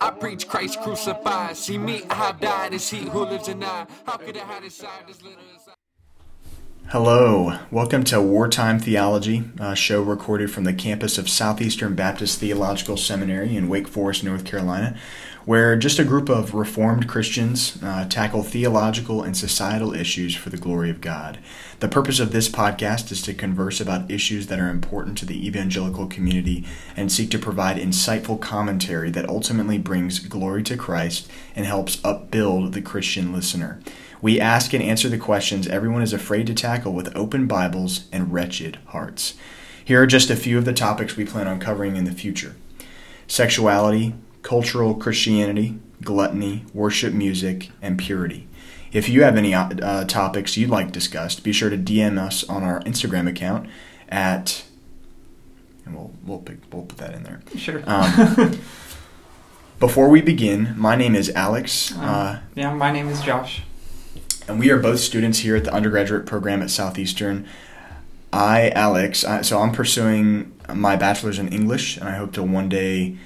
I preach Christ crucified. See me, I died. Is he who lives in I? How could I hide inside this little inside? Hello, welcome to Wartime Theology, a show recorded from the campus of Southeastern Baptist Theological Seminary in Wake Forest, North Carolina, where just a group of Reformed Christians uh, tackle theological and societal issues for the glory of God. The purpose of this podcast is to converse about issues that are important to the evangelical community and seek to provide insightful commentary that ultimately brings glory to Christ and helps upbuild the Christian listener. We ask and answer the questions everyone is afraid to tackle with open Bibles and wretched hearts. Here are just a few of the topics we plan on covering in the future sexuality, cultural Christianity, gluttony, worship music, and purity. If you have any uh, topics you'd like discussed, be sure to DM us on our Instagram account at, and we'll, we'll, pick, we'll put that in there. Sure. Um, before we begin, my name is Alex. Um, Uh, yeah, my name is Josh. and we are both students here at the undergraduate program at Southeastern. I, Alex, I, so I'm pursuing my bachelor's in English, and I hope to one day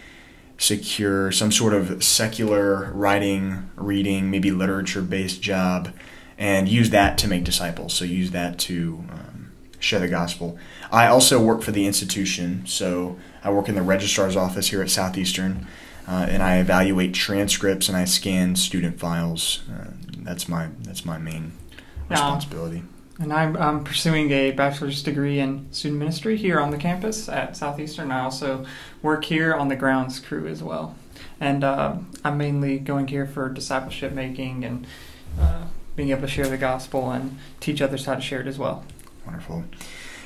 secure some sort of secular writing, reading, maybe literature based job, and use that to make disciples. So use that to um, share the gospel. I also work for the institution, so I work in the registrar's office here at Southeastern. Uh, and I evaluate transcripts and I scan student files. Uh, that's my that's my main responsibility. And I'm, I'm pursuing a bachelor's degree in student ministry here on the campus at Southeastern. I also work here on the grounds crew as well. And uh, I'm mainly going here for discipleship making and uh, being able to share the gospel and teach others how to share it as well. Wonderful.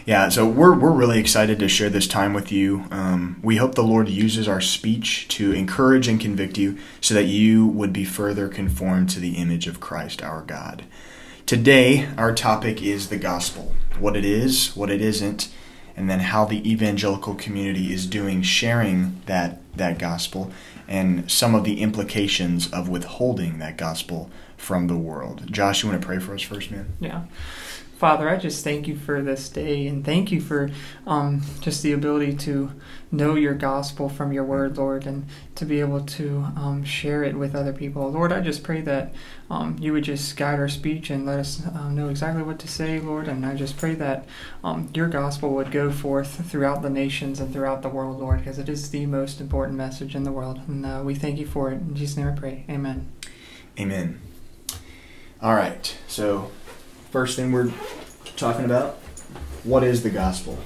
Yeah, so we're we're really excited to share this time with you. Um, we hope the Lord uses our speech to encourage and convict you, so that you would be further conformed to the image of Christ, our God. Today, our topic is the gospel: what it is, what it isn't, and then how the evangelical community is doing sharing that that gospel, and some of the implications of withholding that gospel from the world. Josh, you want to pray for us first, man? Yeah. Father, I just thank you for this day and thank you for um, just the ability to know your gospel from your word, Lord, and to be able to um, share it with other people. Lord, I just pray that um, you would just guide our speech and let us uh, know exactly what to say, Lord. And I just pray that um, your gospel would go forth throughout the nations and throughout the world, Lord, because it is the most important message in the world. And uh, we thank you for it. In Jesus' name I pray. Amen. Amen. All right. So, first thing we're talking about what is the gospel?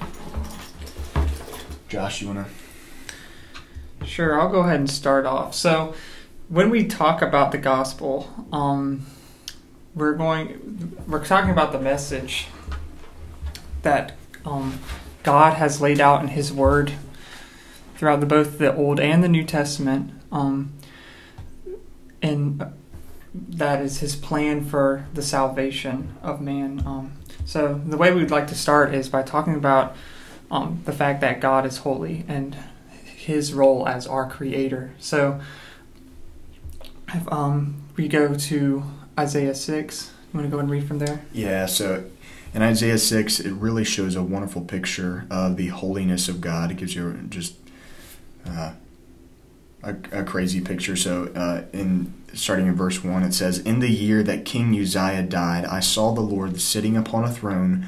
Josh, you want to? Sure, I'll go ahead and start off. So, when we talk about the gospel, um, we're going we're talking about the message that um, God has laid out in His Word throughout the, both the Old and the New Testament, um, and that is His plan for the salvation of man. Um, so, the way we'd like to start is by talking about um, the fact that God is holy and his role as our creator. So if um, we go to Isaiah 6, you want to go and read from there? Yeah. So, in Isaiah six, it really shows a wonderful picture of the holiness of God. It gives you just uh, a, a crazy picture. So, uh, in starting in verse one, it says, "In the year that King Uzziah died, I saw the Lord sitting upon a throne."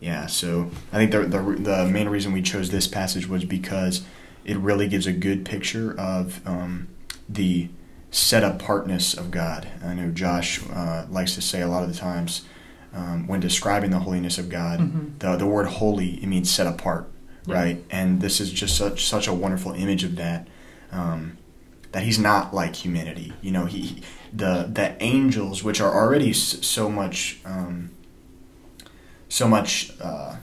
Yeah, so I think the, the the main reason we chose this passage was because it really gives a good picture of um, the set apartness of God. I know Josh uh, likes to say a lot of the times um, when describing the holiness of God, Mhm. the the word holy it means set apart, Yeah. right? And this is just such such a wonderful image of that. Um, that he's not like humanity. You know, he the the angels, which are already s- so much. Um, so much. Uh,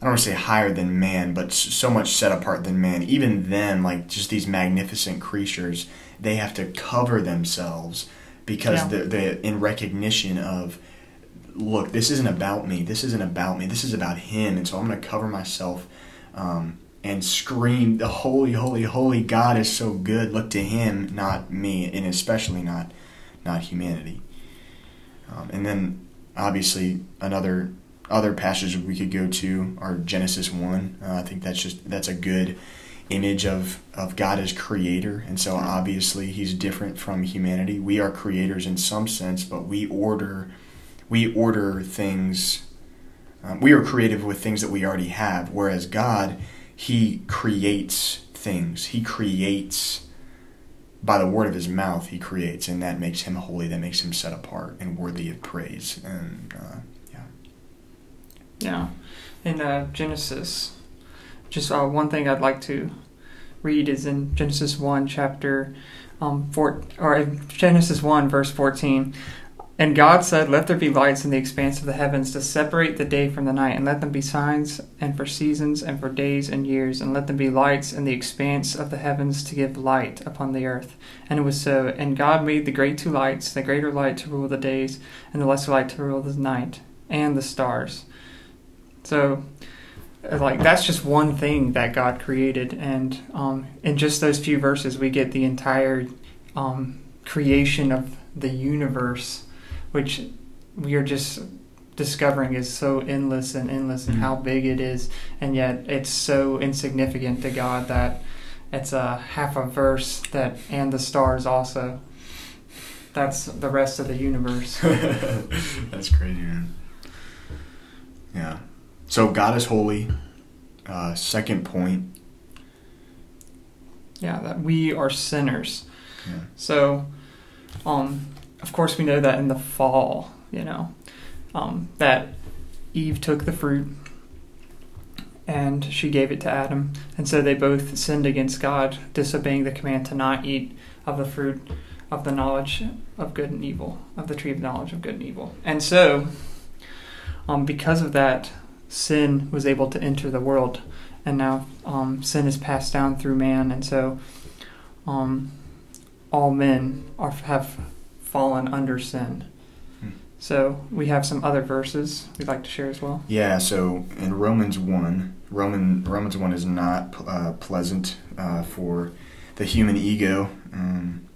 I don't want to say higher than man, but so much set apart than man. Even then, like just these magnificent creatures, they have to cover themselves because Yeah. they're, they're in recognition of, look, this isn't about me. This isn't about me. This is about him. And so I'm going to cover myself um, and scream, the holy, holy, holy God is so good. Look to him, not me, and especially not not humanity. Um, and then obviously another other passages we could go to are Genesis one. Uh, I think that's just that's a good image of of God as creator, and so obviously He's different from humanity. We are creators in some sense, but we order we order things. Um, we are creative with things that we already have, whereas God, He creates things. He creates by the word of His mouth. He creates, and that makes Him holy. That makes Him set apart and worthy of praise. And uh, yeah. Yeah. In uh, Genesis, just uh, one thing I'd like to read is in Genesis 1, chapter um, four, or Genesis 1, verse 14. And God said, Let there be lights in the expanse of the heavens to separate the day from the night, and let them be signs, and for seasons, and for days and years, and let them be lights in the expanse of the heavens to give light upon the earth. And it was so. And God made the great two lights, the greater light to rule the days, and the lesser light to rule the night, and the stars. So, like that's just one thing that God created, and um, in just those few verses, we get the entire um, creation of the universe, which we are just discovering is so endless and endless, and Mhm. how big it is, and yet it's so insignificant to God that it's a half a verse that and the stars also. That's the rest of the universe. That's crazy, man. Yeah. So God is holy. Uh, second point. Yeah, that we are sinners. Yeah. So, um, of course, we know that in the fall, you know, um, that Eve took the fruit and she gave it to Adam, and so they both sinned against God, disobeying the command to not eat of the fruit of the knowledge of good and evil, of the tree of knowledge of good and evil. And so, um, because of that, sin was able to enter the world, and now um, sin is passed down through man, and so um, all men are, have fallen under sin. Hmm. So we have some other verses we'd like to share as well. Yeah. So in Romans one, Roman Romans one is not uh, pleasant uh, for the human ego. Um,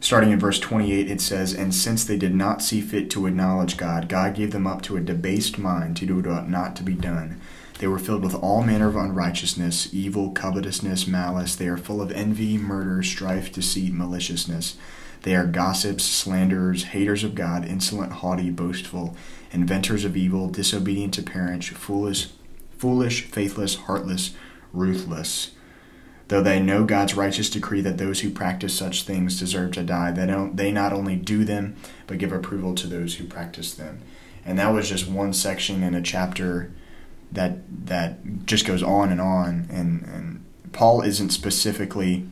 starting in verse 28, it says, And since they did not see fit to acknowledge God, God gave them up to a debased mind to do what ought not to be done. They were filled with all manner of unrighteousness, evil, covetousness, malice. They are full of envy, murder, strife, deceit, maliciousness. They are gossips, slanderers, haters of God, insolent, haughty, boastful, inventors of evil, disobedient to parents, foolish, foolish, faithless, heartless, ruthless. Though they know God's righteous decree that those who practice such things deserve to die, they don't they not only do them, but give approval to those who practice them. And that was just one section in a chapter that that just goes on and on and, and Paul isn't specifically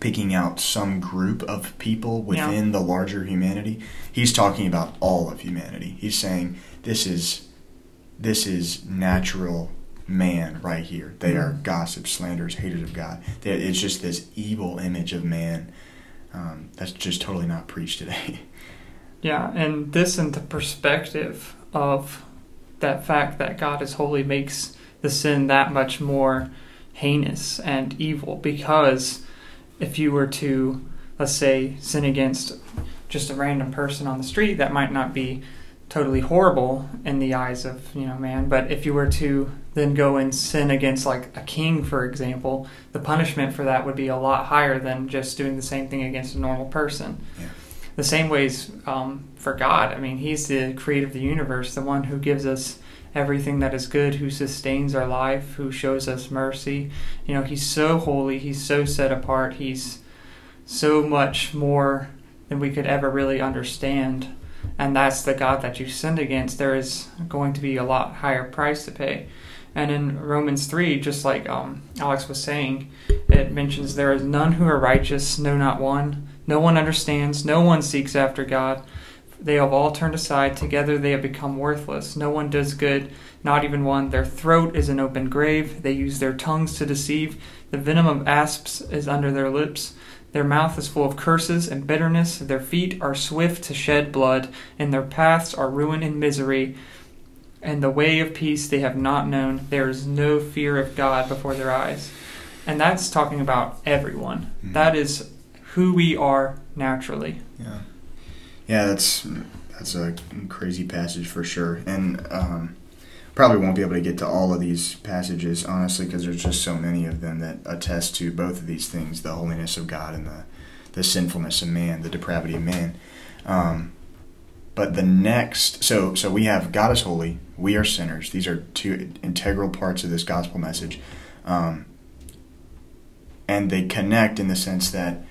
picking out some group of people within the larger humanity. He's talking about all of humanity. He's saying this is this is natural man right here. They are gossips, slanderers, haters of God. They, it's just this evil image of man um, that's just totally not preached today. Yeah, and this in the perspective of that fact that God is holy makes the sin that much more heinous and evil because if you were to let's say sin against just a random person on the street that might not be totally horrible in the eyes of you know man. But if you were to then go and sin against like a king for example the punishment for that would be a lot higher than just doing the same thing against a normal person. Yeah. the same ways um, for god. I mean he's the creator of the universe the one who gives us everything that is good who sustains our life who shows us mercy you know he's so holy he's so set apart he's so much more than we could ever really understand and that's the God that you sinned against, there is going to be a lot higher price to pay. And in Romans 3, just like um, Alex was saying, it mentions there is none who are righteous, no, not one. No one understands, no one seeks after God. They have all turned aside. Together they have become worthless. No one does good, not even one. Their throat is an open grave. They use their tongues to deceive. The venom of asps is under their lips. Their mouth is full of curses and bitterness. Their feet are swift to shed blood, and their paths are ruin and misery. And the way of peace they have not known. There is no fear of God before their eyes. And that's talking about everyone. Mhm. That is who we are naturally. Yeah, yeah, that's that's a crazy passage for sure, and um, probably won't be able to get to all of these passages honestly because there's just so many of them that attest to both of these things: the holiness of God and the the sinfulness of man, the depravity of man. Um, but the next, so so we have God is holy, we are sinners. These are two integral parts of this gospel message, um, and they connect in the sense that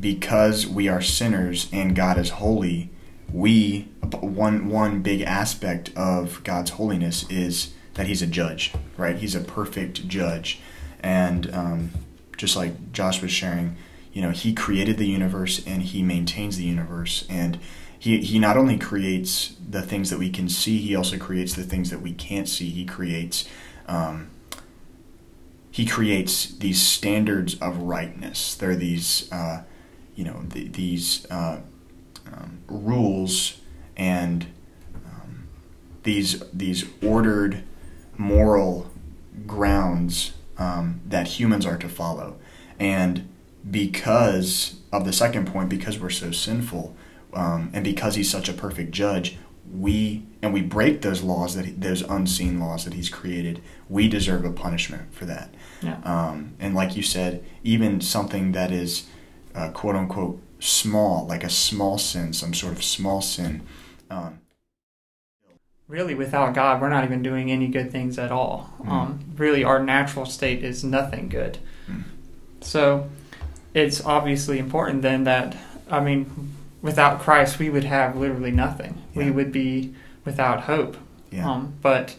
because we are sinners and God is holy, we one one big aspect of God's holiness is that He's a judge, right? He's a perfect judge, and um, just like Josh was sharing, you know, He created the universe and He maintains the universe, and he He not only creates the things that we can see, He also creates the things that we can't see. He creates. Um, he creates these standards of rightness. There are these uh, you know the, these uh, um, rules and um, these these ordered moral grounds um, that humans are to follow and because of the second point because we're so sinful um, and because he's such a perfect judge we and we break those laws that he, those unseen laws that he's created we deserve a punishment for that Yeah. um, and like you said even something that is uh, quote unquote small, like a small sin, some sort of small sin. Um, Really, without God, we're not even doing any good things at all. Mm. Um, really, our natural state is nothing good. Mm. So, it's obviously important then that, I mean, without Christ, we would have literally nothing. We would be without hope. yeah, Um, but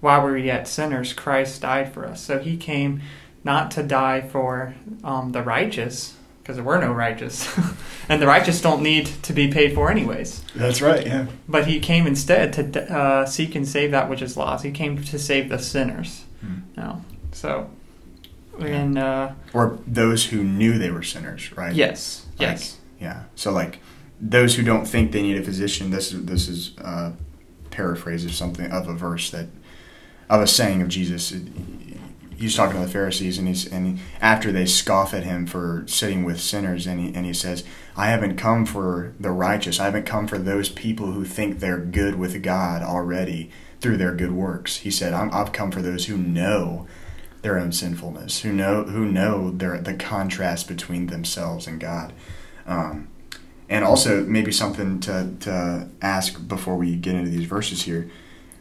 while we were yet sinners, Christ died for us. So he came not to die for um, the righteous, because there were no righteous, and the righteous don't need to be paid for anyways. that's right. Yeah, But he came instead to uh, seek and save that which is lost. He came to save the sinners. Hmm. No, so and uh, or those who knew they were sinners, right? yes, Like, yes, yeah. So like those who don't think they need a physician. This is this is uh, paraphrase of something of a verse that of a saying of Jesus. He's talking to the Pharisees, and he's and after they scoff at him for sitting with sinners, and he and he says, "I haven't come for the righteous. I haven't come for those people who think they're good with God already through their good works." He said, I'm, "I've come for those who know their own sinfulness, who know who know their the contrast between themselves and God." Um, and also maybe something to, to ask before we get into these verses here.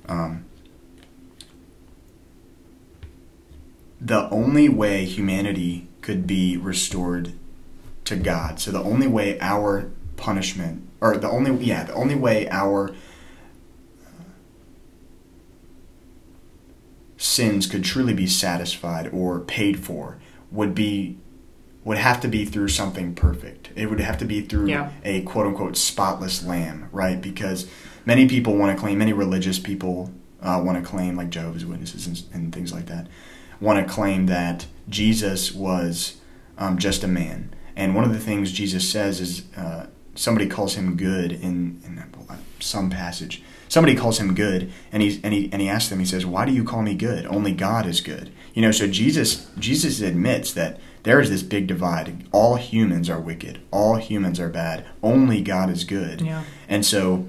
Um, the only way humanity could be restored to God, so the only way our punishment, or the only yeah, the only way our uh, sins could truly be satisfied or paid for would be would have to be through something perfect. It would have to be through Yeah. a quote unquote spotless lamb, right? Because many people want to claim, many religious people uh, want to claim, like Jehovah's Witnesses and, and things like that, want to claim that Jesus was um, just a man. And one of the things Jesus says is uh, somebody calls him good in, in some passage. Somebody calls him good, and he and he and he asks them. He says, "Why do you call me good? Only God is good." You know, so Jesus Jesus admits that there is this big divide. All humans are wicked. All humans are bad. Only God is good. yeah, And so,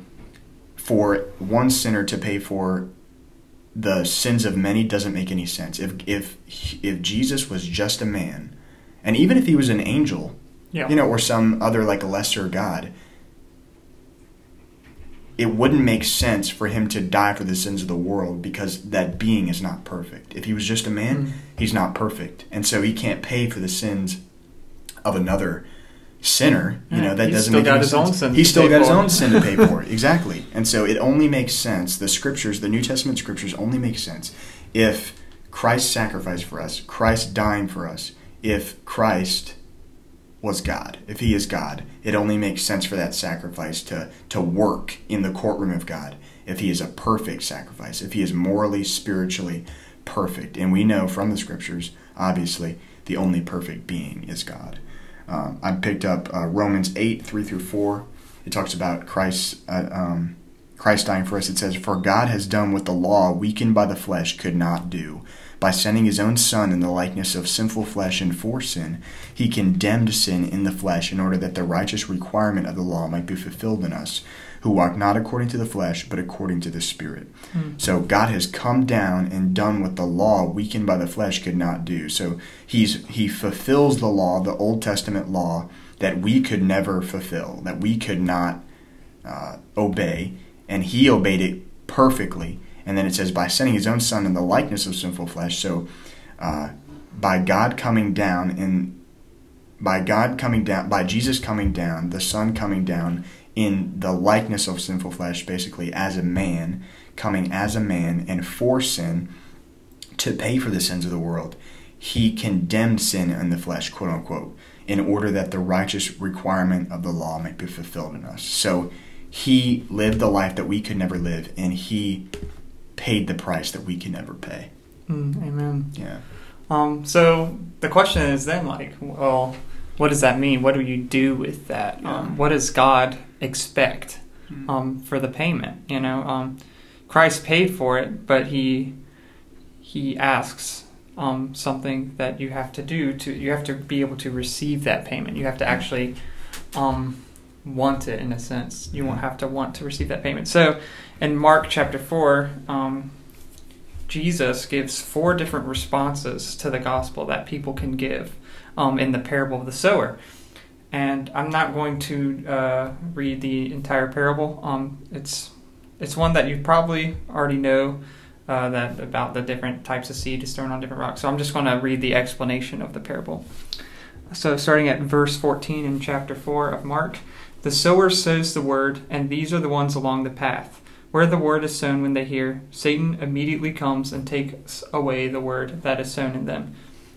for one sinner to pay for the sins of many doesn't make any sense. If if if Jesus was just a man, and even if he was an angel, yeah, you know, or some other like lesser god, it wouldn't make sense for him to die for the sins of the world because that being is not perfect. If he was just a man, Mm. he's not perfect, and so he can't pay for the sins of another sinner. You know that he's doesn't still make got any his sense. own sins He's still got his own sin to pay for. Exactly, and so it only makes sense. The scriptures, the New Testament scriptures, only make sense if Christ sacrificed for us, Christ dying for us, if Christ was God, if he is God, it only makes sense for that sacrifice to, to work in the courtroom of God if he is a perfect sacrifice, if he is morally, spiritually perfect. And we know from the scriptures, obviously, the only perfect being is God. Um, I picked up uh, Romans 8, 3 through 4. It talks about Christ, uh, um, Christ dying for us. It says, For God has done what the law, weakened by the flesh, could not do by sending his own Son in the likeness of sinful flesh and for sin, he condemned sin in the flesh in order that the righteous requirement of the law might be fulfilled in us, who walk not according to the flesh, but according to the Spirit. Mm. So God has come down and done what the law, weakened by the flesh, could not do. So he's he fulfills the law, the Old Testament law, that we could never fulfill, that we could not uh, obey, and he obeyed it perfectly and then it says, by sending his own son in the likeness of sinful flesh. So, uh, by God coming down and by God coming down, by Jesus coming down, the Son coming down in the likeness of sinful flesh, basically as a man, coming as a man and for sin to pay for the sins of the world. He condemned sin in the flesh, quote unquote, in order that the righteous requirement of the law might be fulfilled in us. So he lived the life that we could never live, and he paid the price that we can never pay. Mm, amen. Yeah. Um, so the question is then, like, well, what does that mean? What do you do with that? Yeah. Um, what does God expect mm. um, for the payment? You know, um, Christ paid for it, but he he asks um, something that you have to do to you have to be able to receive that payment. You have to actually um, want it in a sense. You won't have to want to receive that payment. So in Mark chapter 4, um, Jesus gives four different responses to the gospel that people can give um, in the parable of the sower. And I'm not going to uh, read the entire parable. Um, it's it's one that you probably already know uh, that about the different types of seed is thrown on different rocks. So I'm just going to read the explanation of the parable. So starting at verse 14 in chapter 4 of Mark, the sower sows the word, and these are the ones along the path where the word is sown when they hear, Satan immediately comes and takes away the word that is sown in them.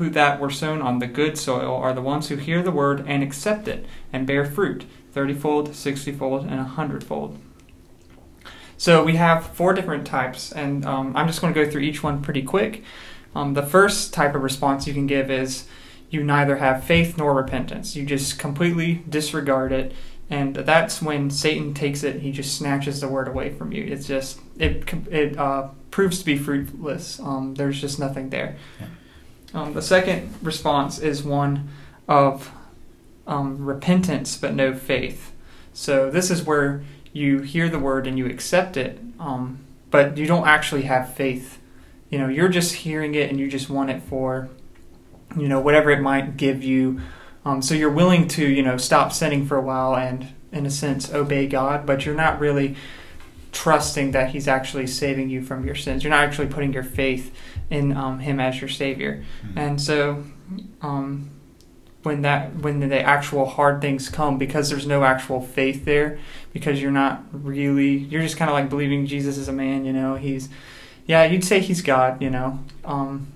who that were sown on the good soil are the ones who hear the word and accept it and bear fruit, thirtyfold, sixtyfold, and a hundredfold. So we have four different types, and um, I'm just going to go through each one pretty quick. Um, the first type of response you can give is you neither have faith nor repentance. You just completely disregard it and that's when Satan takes it. He just snatches the word away from you. It's just it it uh, proves to be fruitless. Um, there's just nothing there. Yeah. Um, the second response is one of um, repentance but no faith. So this is where you hear the word and you accept it, um, but you don't actually have faith. You know, you're just hearing it and you just want it for, you know, whatever it might give you um, so you're willing to, you know, stop sinning for a while and, in a sense, obey God, but you're not really trusting that He's actually saving you from your sins. You're not actually putting your faith in um, Him as your Savior. Mm-hmm. And so, um, when that when the actual hard things come, because there's no actual faith there, because you're not really, you're just kind of like believing Jesus is a man. You know, He's, yeah, you'd say He's God. You know. Um,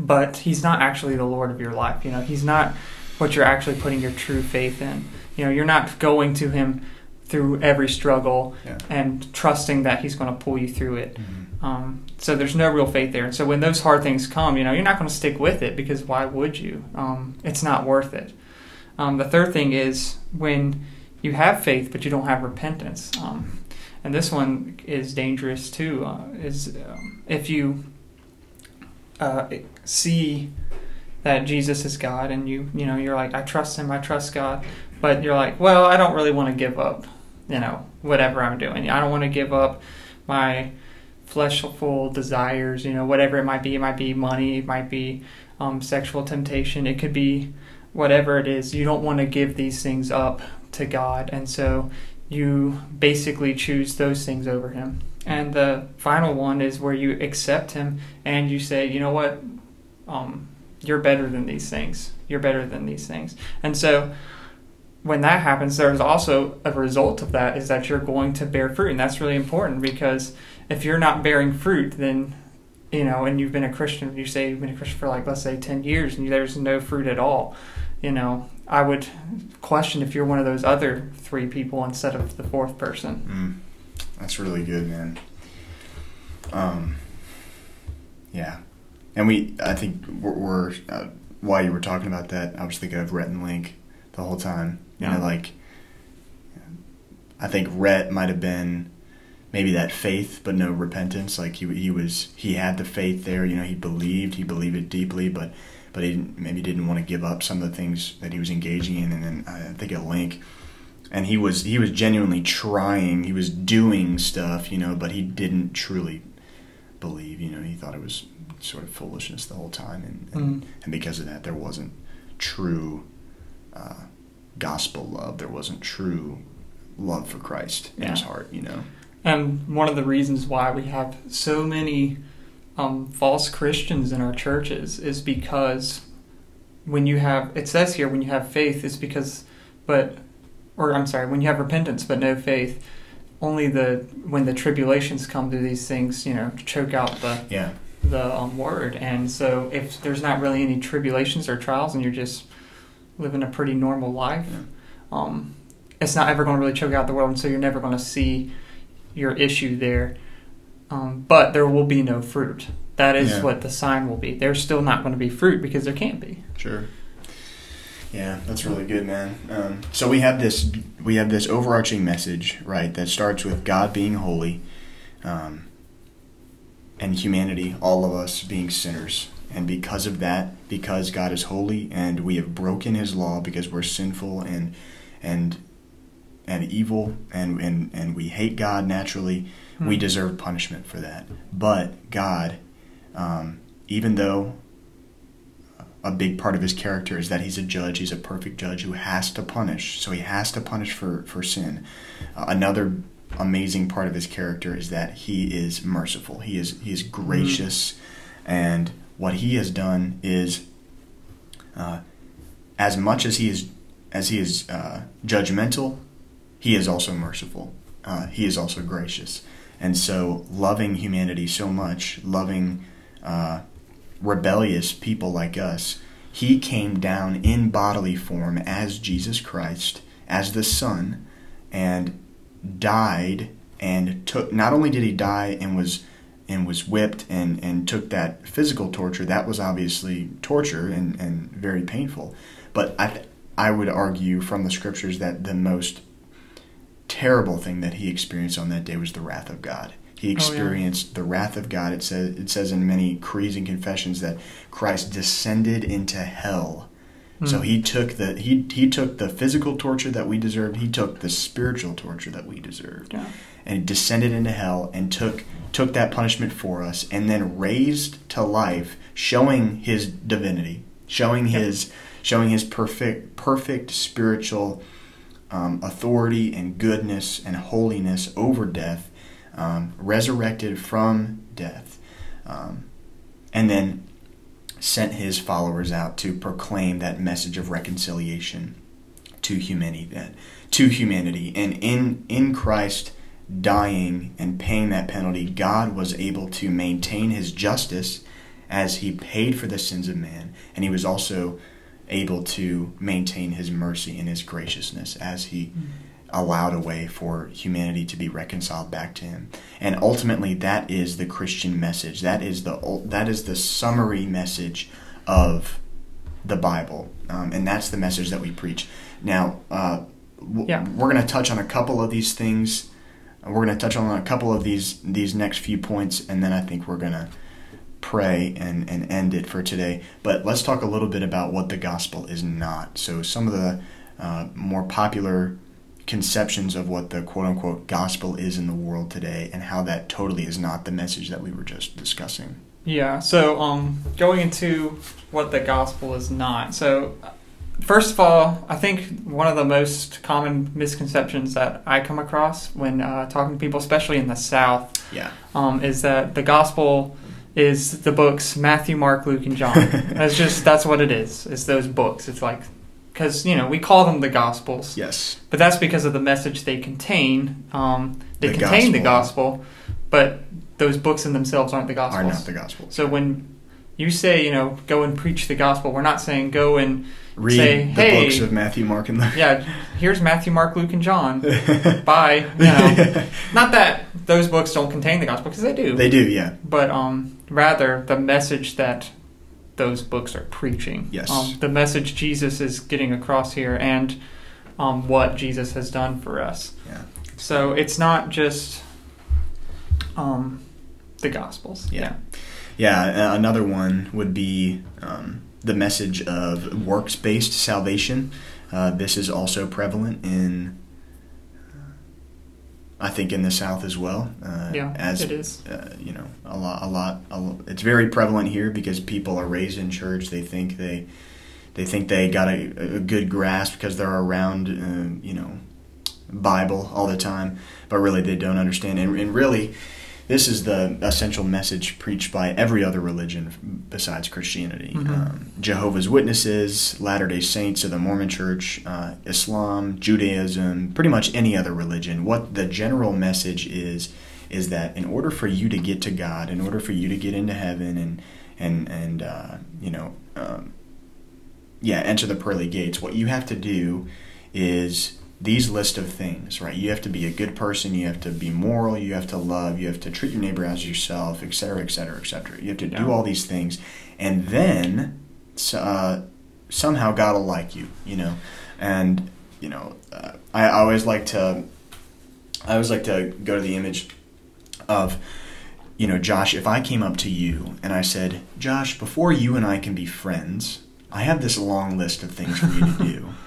but he's not actually the Lord of your life. You know, he's not what you're actually putting your true faith in. You know, you're not going to him through every struggle yeah. and trusting that he's going to pull you through it. Mm-hmm. Um, so there's no real faith there. And so when those hard things come, you know, you're not going to stick with it because why would you? Um, it's not worth it. Um, the third thing is when you have faith but you don't have repentance. Um, and this one is dangerous too. Uh, is um, if you uh, see that Jesus is God, and you you know you're like I trust Him, I trust God, but you're like, well, I don't really want to give up, you know, whatever I'm doing. I don't want to give up my fleshful desires, you know, whatever it might be. It might be money, it might be um, sexual temptation, it could be whatever it is, you don't want to give these things up to God. And so you basically choose those things over Him. And the final one is where you accept Him and you say, you know what? Um, you're better than these things. You're better than these things. And so when that happens, there's also a result of that is that you're going to bear fruit. And that's really important because if you're not bearing fruit, then, you know, and you've been a Christian, you say you've been a Christian for like, let's say 10 years and there's no fruit at all, you know, I would question if you're one of those other three people instead of the fourth person. Mm, that's really good, man. Um, yeah, and we, I think we're, we're uh, while you were talking about that, I was thinking of Rhett and Link the whole time. You Yeah. know, like I think Rhett might have been maybe that faith, but no repentance. Like he he was he had the faith there. You know, he believed, he believed it deeply, but but he didn't, maybe didn't want to give up some of the things that he was engaging in. And then I think at Link, and he was he was genuinely trying. He was doing stuff, you know, but he didn't truly believe. You know, he thought it was sort of foolishness the whole time, and and, Mm. and because of that, there wasn't true uh, gospel love. There wasn't true love for Christ in his heart. You know. And one of the reasons why we have so many um, false Christians in our churches is because when you have, it says here, when you have faith, is because, but, or I'm sorry, when you have repentance but no faith, only the when the tribulations come to these things, you know, choke out the Yeah. the um, word. And so, if there's not really any tribulations or trials, and you're just living a pretty normal life, Yeah. um, it's not ever going to really choke out the world, and so you're never going to see your issue there. Um, but there will be no fruit. That is Yeah. what the sign will be. There's still not going to be fruit because there can't be. Sure. Yeah, that's really good, man. Um, so we have this we have this overarching message, right, that starts with God being holy, um, and humanity, all of us being sinners, and because of that, because God is holy and we have broken His law because we're sinful and and and evil and and and we hate God naturally, we Hmm. deserve punishment for that. But God, um, even though a big part of his character is that he's a judge. He's a perfect judge who has to punish. So he has to punish for for sin. Uh, another amazing part of his character is that he is merciful. He is he is gracious, and what he has done is, uh, as much as he is as he is uh, judgmental, he is also merciful. Uh, he is also gracious, and so loving humanity so much, loving. Uh, rebellious people like us, he came down in bodily form as Jesus Christ, as the Son, and died and took not only did he die and was and was whipped and, and took that physical torture, that was obviously torture and, and very painful. But I th- I would argue from the scriptures that the most terrible thing that he experienced on that day was the wrath of God. He yeah. experienced the wrath of God. It says it says in many creeds and confessions that Christ descended into hell. So Hmm. he took the he he took the physical torture that we deserved. He took the spiritual torture that we deserved, Yeah. and descended into hell and took took that punishment for us, and then raised to life, showing his divinity, showing his showing his perfect perfect spiritual um, authority and goodness and holiness over death, um, resurrected from death, um, and then sent his followers out to proclaim that message of reconciliation to humanity. That to humanity, and in in Christ dying and paying that penalty, God was able to maintain His justice as He paid for the sins of man, and He was also able to maintain His mercy and His graciousness as He allowed a way for humanity to be reconciled back to him. And ultimately that is the christian message. That is the that is the summary message of the bible. Um, and that's the message that we preach. Now uh, w- Yeah. we're going to touch on a couple of these things we're going to touch on a couple of these these next few points and then i think we're going to pray and, and end it for today but let's talk a little bit about what the gospel is not so some of the uh, more popular conceptions of what the quote unquote gospel is in the world today and how that totally is not the message that we were just discussing. Yeah. So, um, going into what the gospel is not. So, first of all, I think one of the most common misconceptions that I come across when uh, talking to people, especially in the South, Yeah. um, is that the gospel is the books Matthew, Mark, Luke, and John. that's just that's what it is. It's those books. It's like because you know we call them the gospels, Yes. but that's because of the message they contain. Um, they The contain the gospel. gospel, but those books in themselves aren't the gospels. Are not the gospel. So when you say, you know, go and preach the gospel, we're not saying go and Read say, the hey, books of Matthew, Mark, and Luke. yeah, here's Matthew, Mark, Luke, and John. Bye. You know, not that those books don't contain the gospel because they do, They do, yeah. but um, rather the message that those books are preaching. Yes. Um, the message Jesus is getting across here, and um, what Jesus has done for us. Yeah. So it's not just um, the gospels. Yeah. Yeah, uh, another one would be um, the message of works based salvation. Uh, this is also prevalent in, uh, I think, in the South as well. Uh, Yeah, as, it is. Uh, you know, a lot, a lot, a It's very prevalent here because people are raised in church. They think they, they think they got a, a good grasp because they're around, uh, you know, Bible all the time, but really they don't understand. And, and really, this is the essential message preached by every other religion besides Christianity. Mhm. Um, Jehovah's Witnesses, Latter day Saints of the Mormon Church, uh, Islam, Judaism, pretty much any other religion. What the general message is, is that in order for you to get to God, in order for you to get into heaven and, and, and uh, you know, um, yeah, enter the pearly gates, what you have to do is these list of things, right? You have to be a good person, you have to be moral, you have to love, you have to treat your neighbor as yourself, et cetera, et cetera, et cetera. You have to Yeah. do all these things, and then uh, somehow God will like you, you know. And you know, uh, I, I always like to, I always like to go to the image of, you know, Josh. If I came up to you and I said, Josh, before you and I can be friends, I have this long list of things for you to do.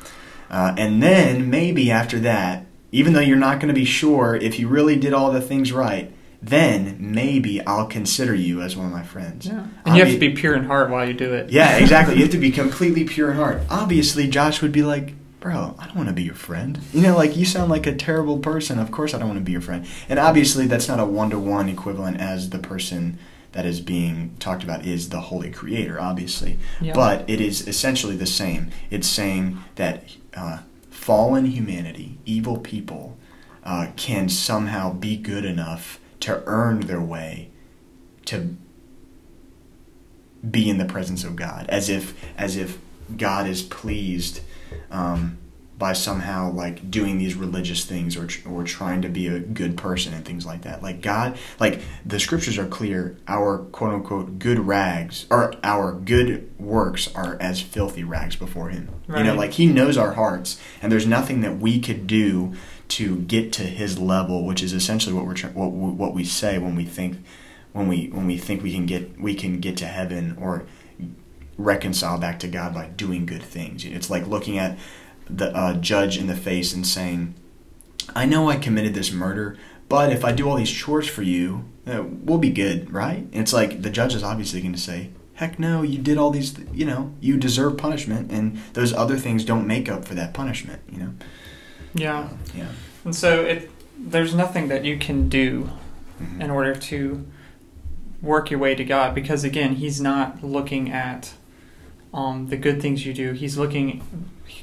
Uh, and then maybe after that, even though you're not going to be sure if you really did all the things right, then maybe I'll consider you as one of my friends. Yeah. And you have Obvi- to be pure in heart while you do it. Yeah, exactly. You have to be completely pure in heart. Obviously, Josh would be like, Bro, I don't want to be your friend. You know, like you sound like a terrible person. Of course, I don't want to be your friend. And obviously, that's not a one to one equivalent as the person that is being talked about is the Holy Creator, obviously. Yeah. But it is essentially the same. It's saying that uh, fallen humanity, evil people, uh, can somehow be good enough to earn their way to be in the presence of God, as if as if God is pleased um, by somehow like doing these religious things or or trying to be a good person and things like that. Like God, like the scriptures are clear. Our quote unquote good rags or our good works are as filthy rags before Him. You know, like He knows our hearts, and there's nothing that we could do to get to His level, which is essentially what we're tr- what what we say when we think when we when we think we can get we can get to heaven or reconcile back to God by doing good things. It's like looking at the uh, judge in the face and saying, "I know I committed this murder, but if I do all these chores for you, uh, we'll be good, right?" And it's like the judge is obviously going to say, "Heck no, you did all these. You know, you deserve punishment, and those other things don't make up for that punishment." You know, Yeah. yeah. And so it there's nothing that you can do Mhm. in order to work your way to God because again, he's not looking at um, the good things you do. He's looking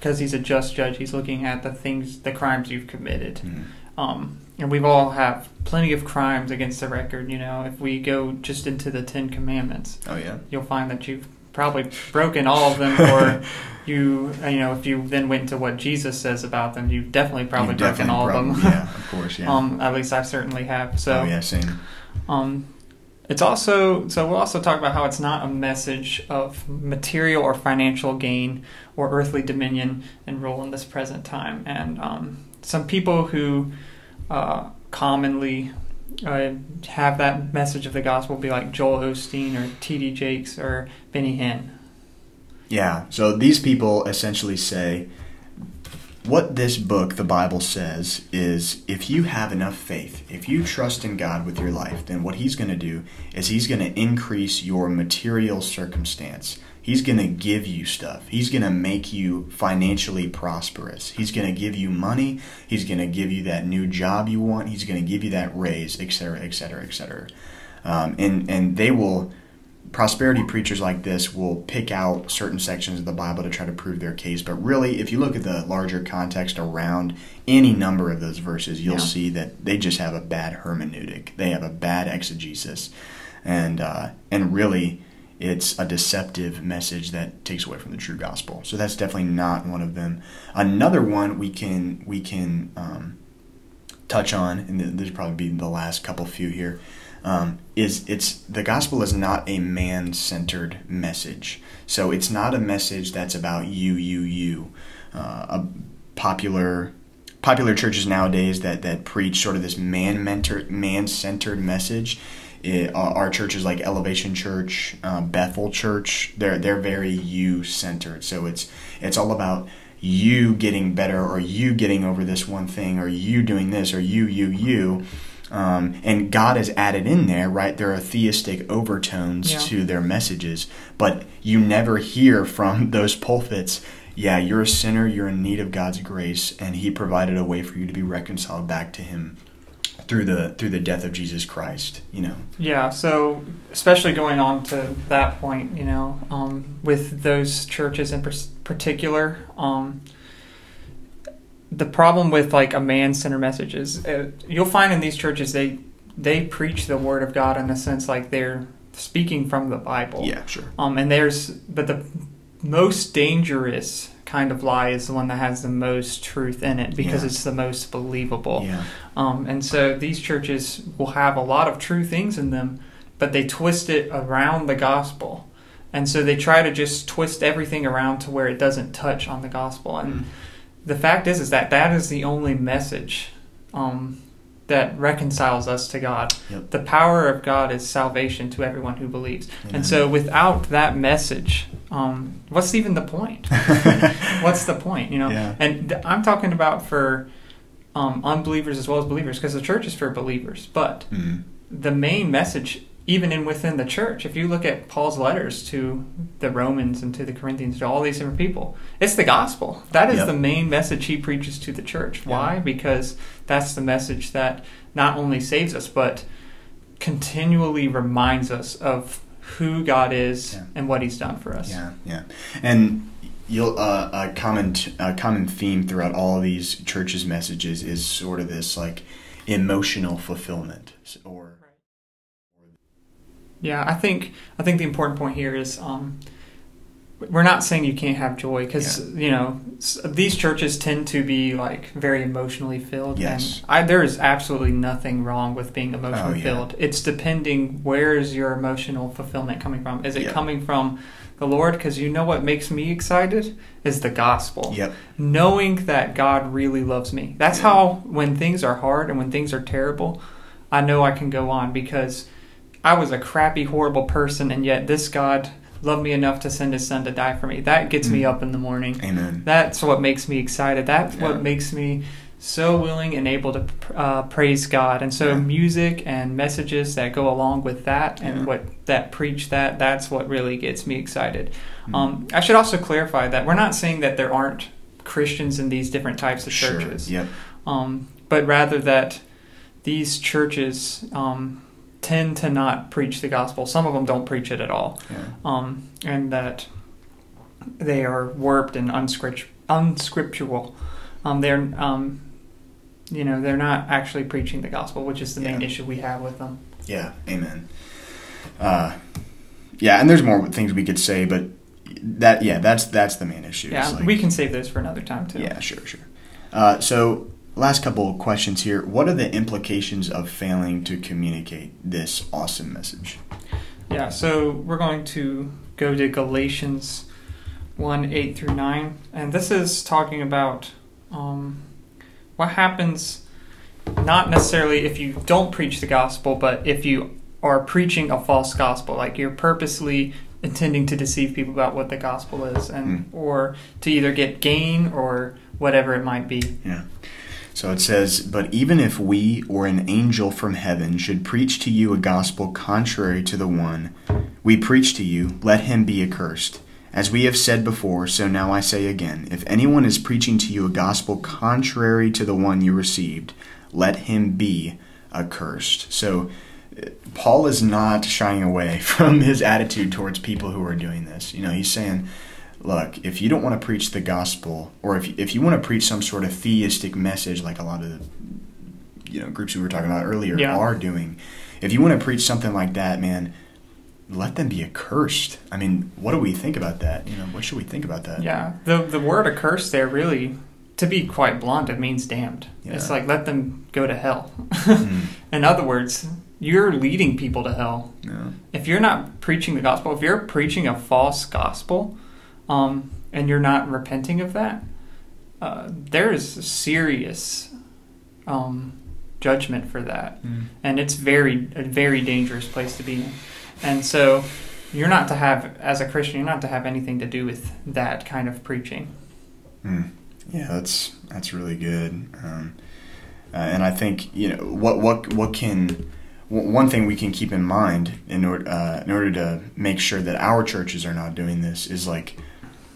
because he's a just judge. He's looking at the things, the crimes you've committed. Mhm. Um, and we've all have plenty of crimes against the record. You know, if we go just into the Ten Commandments, Oh yeah. you'll find that you've probably broken all of them, or you, you know, if you then went to what Jesus says about them, you've definitely probably You've broken definitely all of them. yeah, of course. Yeah. um, at least I certainly have. So, oh yeah, same. um, it's also so we'll also talk about how it's not a message of material or financial gain or earthly dominion and rule in this present time. And um, some people who uh, commonly uh, have that message of the gospel be like Joel Osteen or T.D. Jakes or Benny Hinn. Yeah. So these people essentially say what this book, the Bible, says is if you have enough faith, if you trust in God with your life, then what He's going to do is He's going to increase your material circumstance. He's going to give you stuff. He's going to make you financially prosperous. He's going to give you money. He's going to give you that new job you want. He's going to give you that raise, etc., etc., etc. And and they will prosperity preachers like this will pick out certain sections of the Bible to try to prove their case. But really, if you look at the larger context around any number of those verses, you'll yeah. see that they just have a bad hermeneutic. They have a bad exegesis, and uh, and really, it's a deceptive message that takes away from the true gospel. So that's definitely not one of them. Another one we can we can um, touch on, and this will probably be the last couple few here um, is it's the gospel is not a man centered message. So it's not a message that's about you, you, you. Uh, a popular popular churches nowadays that that preach sort of this man mentored man centered message. It, our churches like Elevation Church, uh, Bethel Church, they're they're very you centered. So it's it's all about you getting better or you getting over this one thing or you doing this or you you you um, and God is added in there, right? There are theistic overtones yeah. to their messages, but you never hear from those pulpits, yeah, you're a sinner, you're in need of God's grace, and He provided a way for you to be reconciled back to Him through the through the death of Jesus Christ. You know. Yeah. So especially going on to that point, you know, um, with those churches in particular. Um, the problem with like a man-centered message is uh, you'll find in these churches they they preach the word of God in a sense like they're speaking from the Bible. Yeah, sure. Um, and there's but the most dangerous kind of lie is the one that has the most truth in it because yeah. it's the most believable. Yeah. Um, and so these churches will have a lot of true things in them, but they twist it around the gospel. And so they try to just twist everything around to where it doesn't touch on the gospel. And mm the fact is is that that is the only message um, that reconciles us to God. Yep. The power of God is salvation to everyone who believes. Amen. And so, without that message, um, what's even the point? what's the point? You know. Yeah. And I'm talking about for um, unbelievers as well as believers, because the church is for believers. But mm-hmm. the main message even in within the church. If you look at Paul's letters to the Romans and to the Corinthians, to all these different people, it's the gospel. That is yep. the main message he preaches to the church. Why? Because that's the message that not only saves us, but continually reminds us of who God is yeah. and what He's done for us. Yeah, yeah, and you'll uh, a common a common theme throughout all of these churches' messages is sort of this like emotional fulfillment or yeah, I think I think the important point here is um, we're not saying you can't have joy because yeah. you know these churches tend to be like very emotionally filled. Yes, and I, there is absolutely nothing wrong with being emotionally oh, yeah. filled. It's depending where is your emotional fulfillment coming from. Is it yeah. coming from the Lord? Because you know what makes me excited is the gospel. Yep. Knowing that God really loves me. That's how when things are hard and when things are terrible, I know I can go on because I was a crappy, horrible person, and yet this God loved me enough to send his son to die for me. That gets mm. me up in the morning. Amen. That's what makes me excited. That's yeah. what makes me so willing and able to uh, praise God. And so yeah. music and messages that go along with that and yeah. what that preach that, that's what really gets me excited. Mm. Um, I should also clarify that we're not saying that there aren't Christians in these different types of churches. Yep. Um, but rather that these churches um, tend to not preach the gospel. Some of them don't preach it at all, yeah. um, and that they are warped and unscript- unscriptural. Um, they're, um, you know, they're not actually preaching the gospel, which is the main issue we have with them. Yeah, amen. Uh, yeah, and there's more things we could say, but that yeah, that's that's the main issue. Yeah, like, we can save those for another time too. Yeah, sure, sure. Uh, so last couple of questions here. What are the implications of failing to communicate this awesome message? Yeah, so we're going to go to Galatians 1 8 through 9. And this is talking about um, what happens not necessarily if you don't preach the gospel, but if you are preaching a false gospel, like you're purposely intending to deceive people about what the gospel is and mm. or to either get gain or whatever it might be. Yeah. So it says, But even if we or an angel from heaven should preach to you a gospel contrary to the one we preach to you, let him be accursed. As we have said before, so now I say again if anyone is preaching to you a gospel contrary to the one you received, let him be accursed. So uh, Paul is not shying away from his attitude towards people who are doing this. You know, he's saying, look, if you don't want to preach the gospel, or if if you want to preach some sort of theistic message, like a lot of the you know groups we were talking about earlier Yeah. are doing, if you want to preach something like that, man, let them be accursed. I mean, what do we think about that? You know, what should we think about that? Yeah, the the word accursed there really, to be quite blunt, it means damned. It's like let them go to hell. Mm, In other words, you're leading people to hell. yeah. If you're not preaching the gospel, if you're preaching a false gospel, um, and you're not repenting of that, uh, there is serious um, judgment for that, Mm. and it's very a very dangerous place to be in. And so, you're not to have as a Christian, you're not to have anything to do with that kind of preaching. Mm. Yeah, that's that's really good. Um, uh, and I think you know what what what can one thing we can keep in mind in order uh, in order to make sure that our churches are not doing this is like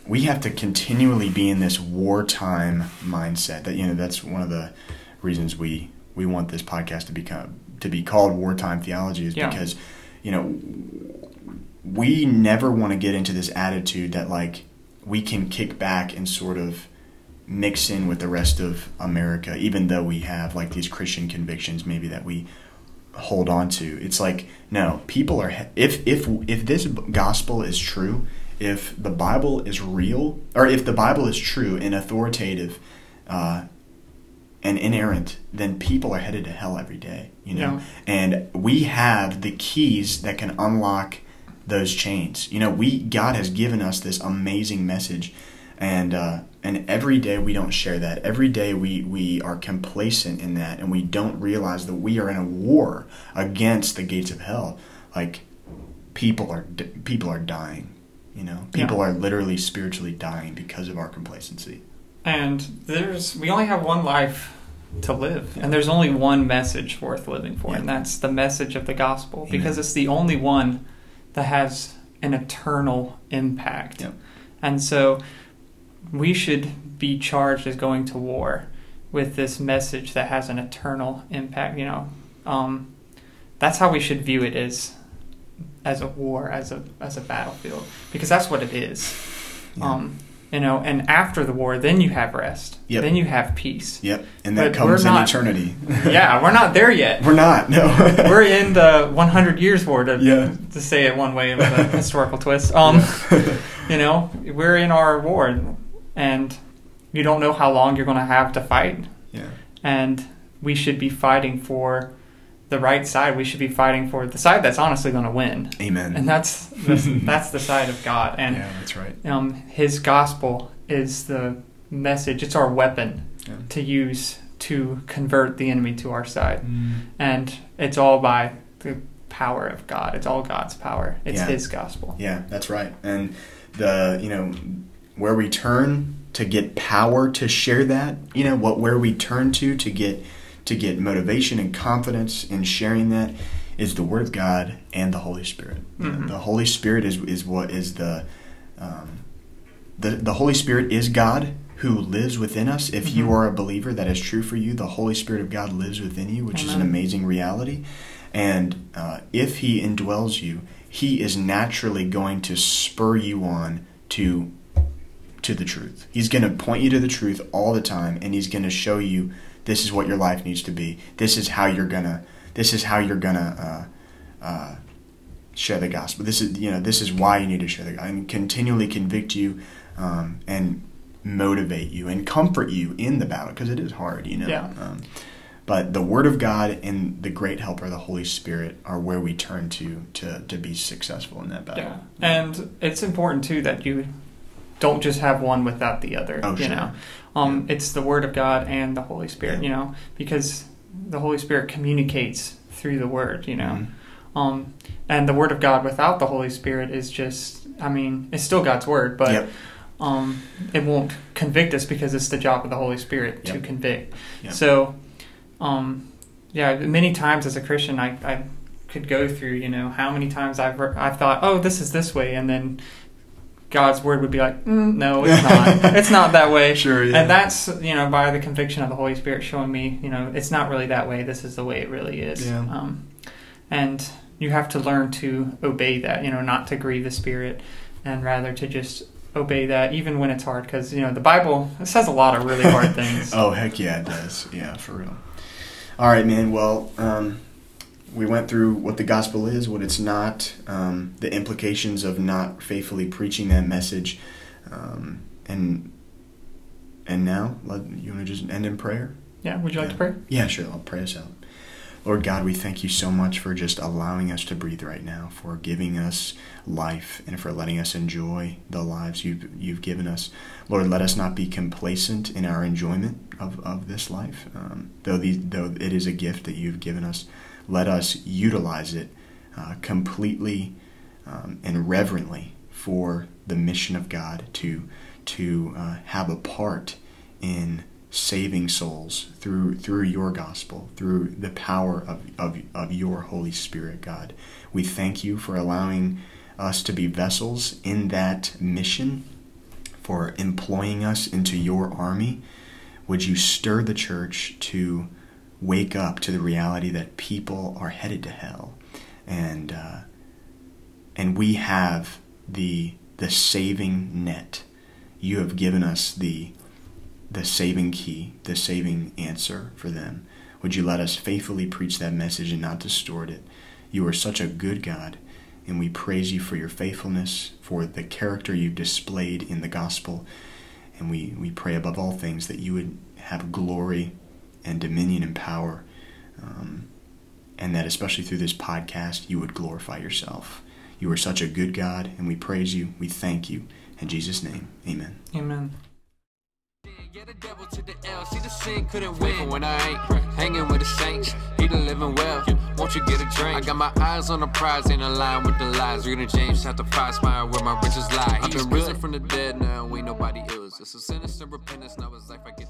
we have to continually be in this wartime mindset. That you know that's one of the reasons we we want this podcast to become to be called wartime theology is Yeah. because you know we never want to get into this attitude that like we can kick back and sort of mix in with the rest of America, even though we have like these Christian convictions maybe that we hold on to. It's like no, people are if if if this gospel is true, if the Bible is real, or if the Bible is true and authoritative, uh, and inerrant, then people are headed to hell every day. You know, Yeah. and we have the keys that can unlock those chains. You know, we God has given us this amazing message, and uh, and every day we don't share that. Every day we we are complacent in that, and we don't realize that we are in a war against the gates of hell. Like people are people are dying. You know, people Yeah. are literally spiritually dying because of our complacency. And there's we only have one life to live, and there's only one message worth living for, Yeah. and that's the message of the gospel, Amen. because it's the only one that has an eternal impact. And so we should be charged as going to war with this message that has an eternal impact. You know, um, that's how we should view it as as a war, as a as a battlefield, because that's what it is. Yeah. Um, you know, and after the war, then you have rest. Yep. Then you have peace. Yep, and that But comes in not- eternity. yeah, we're not there yet. we're not. No, We're in the 100 years war to Yeah. to say it one way with a historical twist. Um, you know, we're in our war, and you don't know how long you're going to have to fight, yeah, and we should be fighting for the right side. We should be fighting for the side that's honestly going to win, amen. and that's that's, that's the side of God. And yeah, that's right. um, His gospel is the message. It's our weapon Yeah. to use to convert the enemy to our side, and it's all by the power of God. It's all God's power. It's Yeah. His gospel. Yeah, that's right. And the you know where we turn to get power to share that, you know, what where we turn to to get to get motivation and confidence in sharing that is the Word of God and the Holy Spirit. You Mhm. The Holy Spirit is is what is the um, the the Holy Spirit is God who lives within us. If you Mhm. are a believer, that is true for you. The Holy Spirit of God lives within you, which is an amazing reality. And uh, if He indwells you, He is naturally going to spur you on to to the truth. He's going to point you to the truth all the time, and He's going to show you this is what your life needs to be. This is how you're gonna. This is how you're gonna. Uh, uh, share the gospel. This is you know this is why you need to share the gospel and continually convict you um, and motivate you and comfort you in the battle because it is hard, you know. Yeah. Um, but the Word of God and the great helper, the Holy Spirit, are where we turn to to to be successful in that battle. Yeah, and it's important too that you don't just have one without the other. Oh, you sure. know, um, it's the Word of God and the Holy Spirit. Yeah. You know, because the Holy Spirit communicates through the Word. You know, Mhm. um, and the Word of God without the Holy Spirit is just, I mean, it's still God's Word, but Yep. um, it won't convict us because it's the job of the Holy Spirit to convict. Yep. So, um, yeah, many times as a Christian, I, I could go through, you know, how many times I've I've thought, oh, this is this way, and then God's word would be like, mm, no, it's not. it's not that way. Sure, yeah. And that's you know by the conviction of the Holy Spirit showing me, you know, it's not really that way. This is the way it really is. Yeah. Um, and you have to learn to obey that. You know, not to grieve the Spirit, and rather to just obey that, even when it's hard. Because you know the Bible it says a lot of really hard things. Oh heck yeah, it does. Yeah, for real. All right, man. Well, um, we went through what the gospel is, what it's not, um, the implications of not faithfully preaching that message, um, and and now, let, you want to just end in prayer? Yeah. Would you like Yeah. to pray? Yeah, sure. I'll pray us out. Lord God, we thank you so much for just allowing us to breathe right now, for giving us life, and for letting us enjoy the lives you've, you've given us. Lord, let us not be complacent in our enjoyment of, of this life. Um, though, these, though it is a gift that you've given us, let us utilize it uh, completely um, and reverently for the mission of God to, to uh, have a part in saving souls through through your gospel, through the power of, of, of your Holy Spirit, God. We thank you for allowing us to be vessels in that mission, for employing us into your army. Would you stir the church to wake up to the reality that people are headed to hell, and uh, and we have the the saving net. You have given us the the saving key, the saving answer for them. Would you let us faithfully preach that message and not distort it? You are such a good God, and we praise you for your faithfulness, for the character you've displayed in the gospel. And we, we pray above all things that you would have glory and dominion and power, um, and that especially through this podcast, you would glorify yourself. You are such a good God, and we praise you. We thank you. In Jesus' name, amen. Amen. Yeah, the devil to the L. See, the sin couldn't win. Even when I ain't hanging with the saints, he the living well. Won't you get a drink? I got my eyes on the prize, ain't aligned with the lies. Reading James chapter 5, smile where my riches lie. I've been risen from the dead now, ain't nobody else. It's a sinister repentance, now it's life I get.